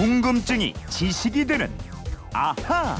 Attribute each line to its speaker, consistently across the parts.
Speaker 1: 궁금증이 지식이 되는 아하.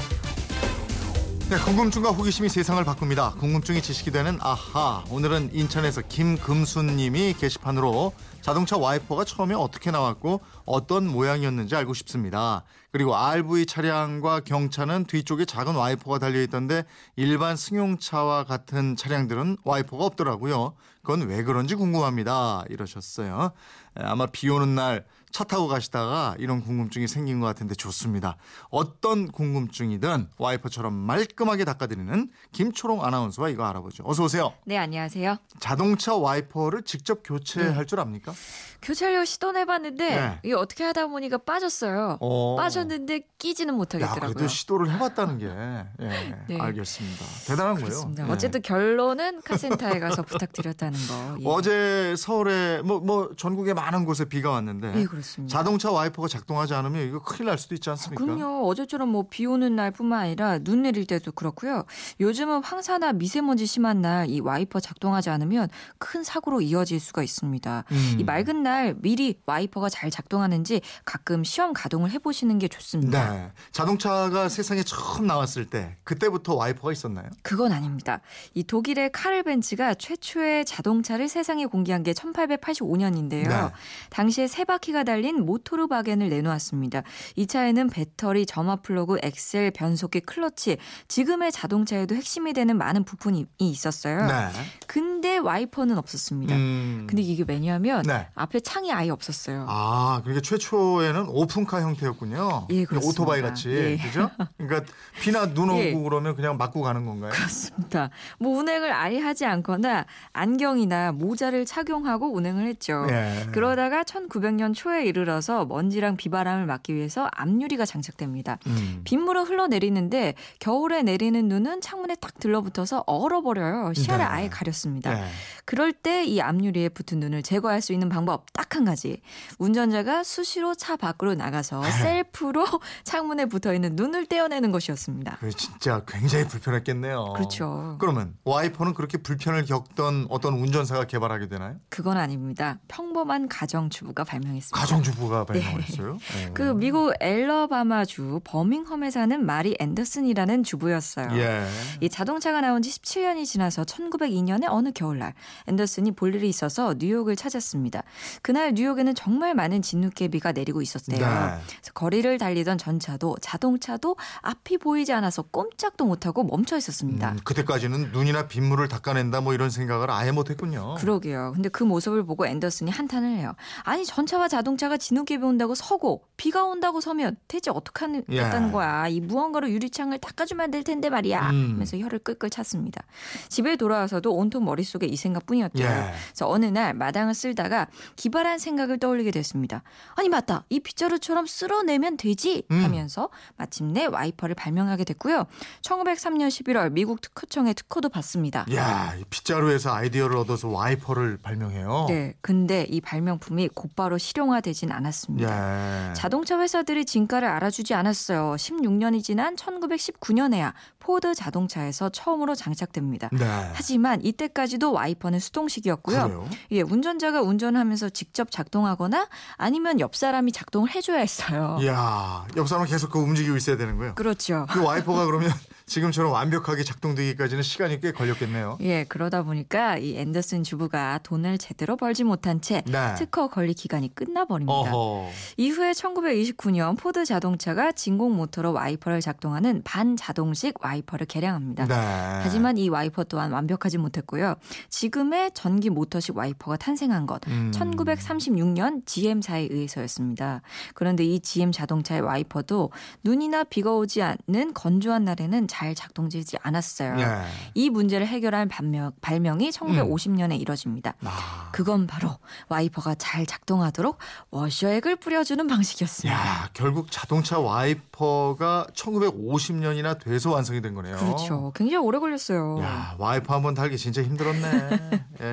Speaker 2: 네, 궁금증과 호기심이 세상을 바꿉니다. 궁금증이 지식이 되는 아하. 오늘은 인천에서 김금순님이 게시판으로 자동차 와이퍼가 처음에 어떻게 나왔고 어떤 모양이었는지 알고 싶습니다. 그리고 RV 차량과 경차는 뒤쪽에 작은 와이퍼가 달려 있던데 일반 승용차와 같은 차량들은 와이퍼가 없더라고요. 그건 왜 그런지 궁금합니다. 이러셨어요. 아마 비 오는 날 차 타고 가시다가 이런 궁금증이 생긴 것 같은데 좋습니다. 어떤 궁금증이든 와이퍼처럼 말끔하게 닦아드리는 김초롱 아나운서와 이거 알아보죠. 어서 오세요.
Speaker 3: 네, 안녕하세요.
Speaker 2: 자동차 와이퍼를 직접 교체할 줄 압니까?
Speaker 3: 교체하려고 시도해봤는데
Speaker 2: 네.
Speaker 3: 이게 어떻게 하다 보니까 빠졌어요.
Speaker 2: 어.
Speaker 3: 빠졌는데 끼지는
Speaker 2: 야,
Speaker 3: 못하겠더라고요.
Speaker 2: 그래도 시도를 해봤다는 게 예,
Speaker 3: 네.
Speaker 2: 알겠습니다. 대단한
Speaker 3: 그렇습니다.
Speaker 2: 거예요. 예.
Speaker 3: 어쨌든 결론은 카센터에 가서 부탁드렸다는 거. 예.
Speaker 2: 어제 서울에 뭐, 뭐 전국에 많은 곳에 비가 왔는데
Speaker 3: 예, 그렇습니다.
Speaker 2: 자동차 와이퍼가 작동하지 않으면 이거 큰일 날 수도 있지 않습니까?
Speaker 3: 그럼요. 어제처럼 뭐 비 오는 날뿐만 아니라 눈 내릴 때도 그렇고요. 요즘은 황사나 미세먼지 심한 날 이 와이퍼 작동하지 않으면 큰 사고로 이어질 수가 있습니다.
Speaker 2: 음.
Speaker 3: 이 맑은 날 미리 와이퍼가 잘 작동하는지 가끔 시험 가동을 해보시는 게 좋습니다.
Speaker 2: 네. 자동차가 세상에 처음 나왔을 때 그때부터 와이퍼가 있었나요?
Speaker 3: 그건 아닙니다. 이 독일의 카를 벤츠가 최초의 자동차를 세상에 공개한 게 1885년인데요.
Speaker 2: 네.
Speaker 3: 당시에 세 바퀴가 달린 Motorwagen을 내놓았습니다. 이 차에는 배터리, 점화 플러그, 액셀, 변속기, 클러치, 지금의 자동차에도 핵심이 되는 많은 부품이 있었어요.
Speaker 2: 네.
Speaker 3: 근데 와이퍼는 없었습니다.
Speaker 2: 음.
Speaker 3: 근데 이게 왜냐하면
Speaker 2: 네.
Speaker 3: 앞에 창이 아예 없었어요.
Speaker 2: 아, 그러니까 최초에는 오픈카 형태였군요.
Speaker 3: 예, 그렇습니다.
Speaker 2: 오토바이 같이.
Speaker 3: 예.
Speaker 2: 그죠? 그러니까 비나 눈 오고
Speaker 3: 예.
Speaker 2: 그러면 그냥 맞고 가는 건가요?
Speaker 3: 그렇습니다. 뭐 운행을 아예 하지 않거나 안경이나 모자를 착용하고 운행을 했죠.
Speaker 2: 예.
Speaker 3: 그러다가 1900년 초에 이르러서 먼지랑 비바람을 막기 위해서 앞유리가 장착됩니다.
Speaker 2: 음.
Speaker 3: 빗물은 흘러내리는데 겨울에 내리는 눈은 창문에 딱 들러붙어서 얼어버려요. 시야를
Speaker 2: 네.
Speaker 3: 아예 가렸습니다.
Speaker 2: 네.
Speaker 3: 그럴 때 이 앞유리에 붙은 눈을 제거할 수 있는 방법 딱 한 가지. 운전자가 수시로 차 밖으로 나가서 셀프로 창문에 붙어 있는 눈을 떼어내는 것이었습니다.
Speaker 2: 그 진짜 굉장히 불편했겠네요.
Speaker 3: 그렇죠.
Speaker 2: 그러면 와이퍼는 그렇게 불편을 겪던 어떤 운전사가 개발하게 되나요?
Speaker 3: 그건 아닙니다. 평범한 가정주부가 발명했습니다.
Speaker 2: 가정주부가 발명했어요. 어.
Speaker 3: 그 미국 엘러바마주 버밍엄에 사는 마리 앤더슨이라는 주부였어요.
Speaker 2: 예.
Speaker 3: 이 자동차가 나온 지 17년이 지나서 1902년에 어느 겨울날 앤더슨이 볼 일이 있어서 뉴욕을 찾았습니다. 그날 뉴욕에는 정말 많은 진눈깨비가 내리고 있었대요.
Speaker 2: 네.
Speaker 3: 거리를 달리던 전차도 자동차도 앞이 보이지 않아서 꼼짝도 못하고 멈춰 있었습니다.
Speaker 2: 음, 그때까지는 눈이나 빗물을 닦아낸다 뭐 이런 생각을 아예 못했군요.
Speaker 3: 그러게요. 근데 그 모습을 보고 앤더슨이 한탄을 해요. 아니 전차와 자동차가 진흙개비 온다고 서고 비가 온다고 서면 대체 어떡하는
Speaker 2: 예.
Speaker 3: 겠다는 거야. 이 무언가로 유리창을 닦아주면 될 텐데 말이야.
Speaker 2: 음.
Speaker 3: 하면서 혀를 끌끌 찼습니다. 집에 돌아와서도 온통 머릿속에 이 생각 뿐이었죠.
Speaker 2: 예.
Speaker 3: 그래서 어느 날 마당을 쓸다가 기발한 생각을 떠올리게 됐습니다. 아니 맞다. 이 빗자루처럼 쓸어내면 되지
Speaker 2: 음.
Speaker 3: 하면서 마침내 와이퍼를 발명하게 됐고요. 1903년 11월 미국 특허청에 특허도 받습니다.
Speaker 2: 야, 이 빗자루에서 아이디어를 얻어서 와이퍼를 발명해요.
Speaker 3: 네, 근데 이 발명품이 곧바로 실용화되진 않았습니다.
Speaker 2: 예.
Speaker 3: 자동차 회사들이 진가를 알아주지 않았어요. 16년이 지난 1919년에야 포드 자동차에서 처음으로 장착됩니다.
Speaker 2: 네.
Speaker 3: 하지만 이때까지도 와이퍼는 수동식이었고요.
Speaker 2: 그래요?
Speaker 3: 예, 운전자가 운전하면서 직접 작동하거나 아니면 옆 사람이 작동을 해줘야 했어요.
Speaker 2: 이야, 옆 사람은 계속 그 움직이고 있어야 되는 거예요.
Speaker 3: 그렇죠.
Speaker 2: 그 와이퍼가 그러면 지금처럼 완벽하게 작동되기까지는 시간이 꽤 걸렸겠네요.
Speaker 3: 예, 그러다 보니까 이 앤더슨 주부가 돈을 제대로 벌지 못한 채
Speaker 2: 네.
Speaker 3: 특허 권리 기간이 끝나버립니다.
Speaker 2: 어허.
Speaker 3: 이후에 1929년 포드 자동차가 진공 모터로 와이퍼를 작동하는 반자동식 와이퍼를 개량합니다.
Speaker 2: 네.
Speaker 3: 하지만 이 와이퍼 또한 완벽하지 못했고요. 지금의 전기 모터식 와이퍼가 탄생한 것
Speaker 2: 음.
Speaker 3: 1936년 GM사에 의해서였습니다. 그런데 이 GM 자동차의 와이퍼도 눈이나 비가 오지 않는 건조한 날에는 잘 작동되지 않았어요.
Speaker 2: 예.
Speaker 3: 이 문제를 해결한 발명, 발명이 1950년에 이뤄집니다.
Speaker 2: 아.
Speaker 3: 그건 바로 와이퍼가 잘 작동하도록 워셔액을 뿌려주는 방식이었습니다.
Speaker 2: 야, 결국 자동차 와이퍼가 1950년이나 돼서 완성이 된 거네요.
Speaker 3: 그렇죠. 굉장히 오래 걸렸어요.
Speaker 2: 야, 와이퍼 한 번 달기 진짜 힘들었네. 예.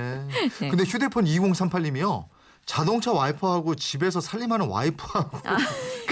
Speaker 3: 네.
Speaker 2: 근데 휴대폰 2038님이요. 자동차 와이퍼하고 집에서 살림하는 와이퍼하고
Speaker 3: 아.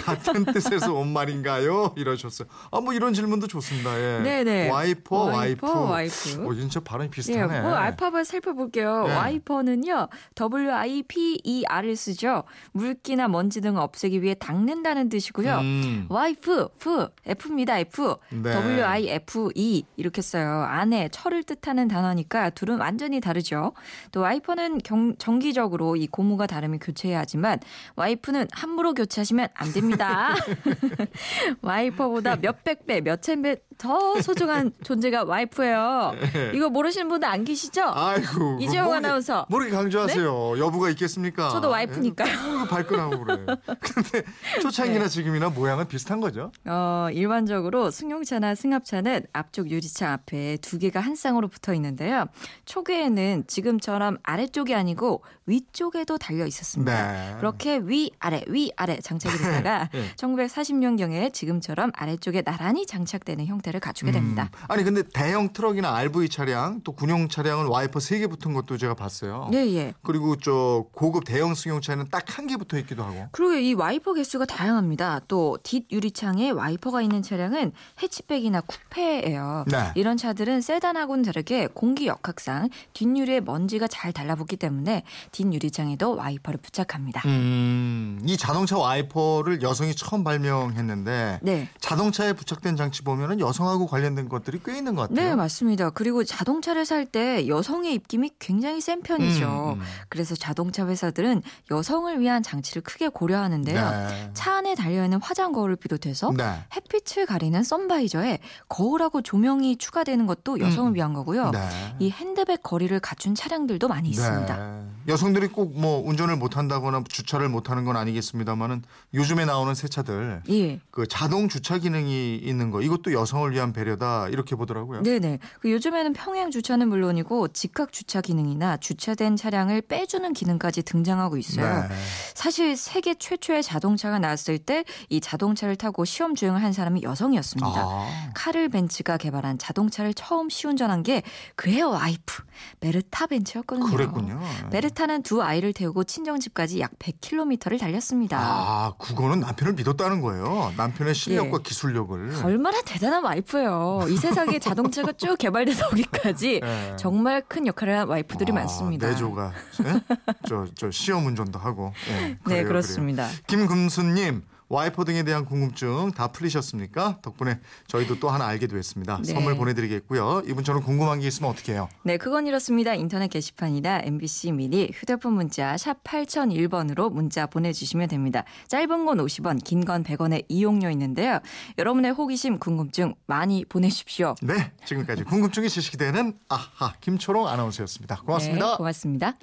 Speaker 2: 같은 뜻에서 온 말인가요? 이러셨어요. 아 뭐 이런 질문도 좋습니다. 예.
Speaker 3: 네네.
Speaker 2: 와이퍼, 와이프.
Speaker 3: 와이퍼, 와이프.
Speaker 2: 어, 진짜 발음이
Speaker 3: 예,
Speaker 2: 비슷하네.
Speaker 3: 뭐 알파벳 살펴볼게요.
Speaker 2: 네.
Speaker 3: 와이퍼는요, W-I-P-E-R을 쓰죠. 물기나 먼지 등을 없애기 위해 닦는다는 뜻이고요.
Speaker 2: 음.
Speaker 3: 와이프, F, F입니다, F.
Speaker 2: 네.
Speaker 3: W-I-F-E 이렇게 써요. 아내, 처를 뜻하는 단어니까 둘은 완전히 다르죠. 또 와이퍼는 경- 정기적으로 이 고무가 다르면 교체해야 하지만 와이프는 함부로 교체하시면 안 됩니다. 와이퍼보다 몇백 배, 몇천 배 더 소중한 존재가 와이프예요. 이거 모르시는 분들 안 계시죠?
Speaker 2: 아이고.
Speaker 3: 이재용
Speaker 2: 모르게-
Speaker 3: 아나운서. 네?
Speaker 2: 모르게 강조하세요. 여부가 있겠습니까?
Speaker 3: 저도 와이프니까요.
Speaker 2: 예? 뭐 발끈하고 그래. 근데 초창기나
Speaker 3: 네.
Speaker 2: 지금이나 모양은 비슷한 거죠?
Speaker 3: 어, 일반적으로 승용차나 승합차는 앞쪽 유리창 앞에 두 개가 한 쌍으로 붙어 있는데요. 초기에는 지금처럼 아래쪽이 아니고 위쪽에도 달려 있었습니다.
Speaker 2: 네.
Speaker 3: 그렇게 위 아래 위 아래 장착이 되다가
Speaker 2: 네.
Speaker 3: 1940년경에 지금처럼 아래쪽에 나란히 장착되는 형태 를 갖추게 됩니다.
Speaker 2: 음. 아니 근데 대형 트럭이나 RV 차량 또 군용 차량은 와이퍼 세 개 붙은 것도 제가 봤어요.
Speaker 3: 예, 예.
Speaker 2: 그리고 저 고급 대형 승용차에는 딱 한 개 붙어 있기도 하고.
Speaker 3: 그리고 이 와이퍼 개수가 다양합니다. 또 뒷 유리창에 와이퍼가 있는 차량은 해치백이나 쿠페예요.
Speaker 2: 네.
Speaker 3: 이런 차들은 세단하고는 다르게 공기 역학상 뒷유리에 먼지가 잘 달라붙기 때문에 뒷유리창에도 와이퍼를 부착합니다.
Speaker 2: 음, 이 자동차 와이퍼를 여성이 처음 발명했는데
Speaker 3: 네.
Speaker 2: 자동차에 부착된 장치 보면은 여성 하고 관련된 것들이 꽤 있는 것 같아요.
Speaker 3: 네, 맞습니다. 그리고 자동차를 살 때 여성의 입김이 굉장히 센 편이죠.
Speaker 2: 음, 음.
Speaker 3: 그래서 자동차 회사들은 여성을 위한 장치를 크게 고려하는데요.
Speaker 2: 네.
Speaker 3: 차 안에 달려있는 화장 거울을 비롯해서
Speaker 2: 네.
Speaker 3: 햇빛을 가리는 선바이저에 거울하고 조명이 추가되는 것도 여성을
Speaker 2: 음.
Speaker 3: 위한 거고요.
Speaker 2: 네.
Speaker 3: 이 핸드백 거리를 갖춘 차량들도 많이 있습니다.
Speaker 2: 네. 여성들이 꼭 뭐 운전을 못 한다거나 주차를 못 하는 건 아니겠습니다만은 요즘에 나오는 새 차들
Speaker 3: 예.
Speaker 2: 그 자동 주차 기능이 있는 거 이것도 여성을 위한 배려다 이렇게 보더라고요.
Speaker 3: 네네. 그 요즘에는 평행 주차는 물론이고 직각 주차 기능이나 주차된 차량을 빼주는 기능까지 등장하고 있어요.
Speaker 2: 네.
Speaker 3: 사실 세계 최초의 자동차가 나왔을 때 이 자동차를 타고 시험 주행을 한 사람이 여성이었습니다.
Speaker 2: 아.
Speaker 3: 카를 벤츠가 개발한 자동차를 처음 시운전한 게 그의 와이프 베르타 벤츠였거든요.
Speaker 2: 그랬군요.
Speaker 3: 베르타는 두 아이를 태우고 친정집까지 약 100km를 달렸습니다.
Speaker 2: 아, 그거는 남편을 믿었다는 거예요. 남편의 실력과
Speaker 3: 예.
Speaker 2: 기술력을.
Speaker 3: 얼마나 대단한 와이프 예요. 이 세상에 자동차가 쭉 개발돼서 오기까지
Speaker 2: 예.
Speaker 3: 정말 큰 역할을 한 와이프들이
Speaker 2: 아,
Speaker 3: 많습니다.
Speaker 2: 내조가 예? 저, 저 시험 운전도 하고. 예,
Speaker 3: 네,
Speaker 2: 그래요,
Speaker 3: 그렇습니다.
Speaker 2: 그래요. 김금순님 와이퍼 등에 대한 궁금증 다 풀리셨습니까? 덕분에 저희도 또 하나 알게 됐습니다.
Speaker 3: 네.
Speaker 2: 선물 보내드리겠고요. 이분처럼 궁금한 게 있으면 어떻게 해요?
Speaker 3: 네, 그건 이렇습니다. 인터넷 게시판이나 MBC 미니 휴대폰 문자 샵 8001번으로 문자 보내주시면 됩니다. 짧은 건 50원, 긴 건 100원의 이용료 있는데요. 여러분의 호기심, 궁금증 많이 보내십시오.
Speaker 2: 네, 지금까지 궁금증이 지식이 되는 아하 김초롱 아나운서였습니다. 고맙습니다.
Speaker 3: 네, 고맙습니다.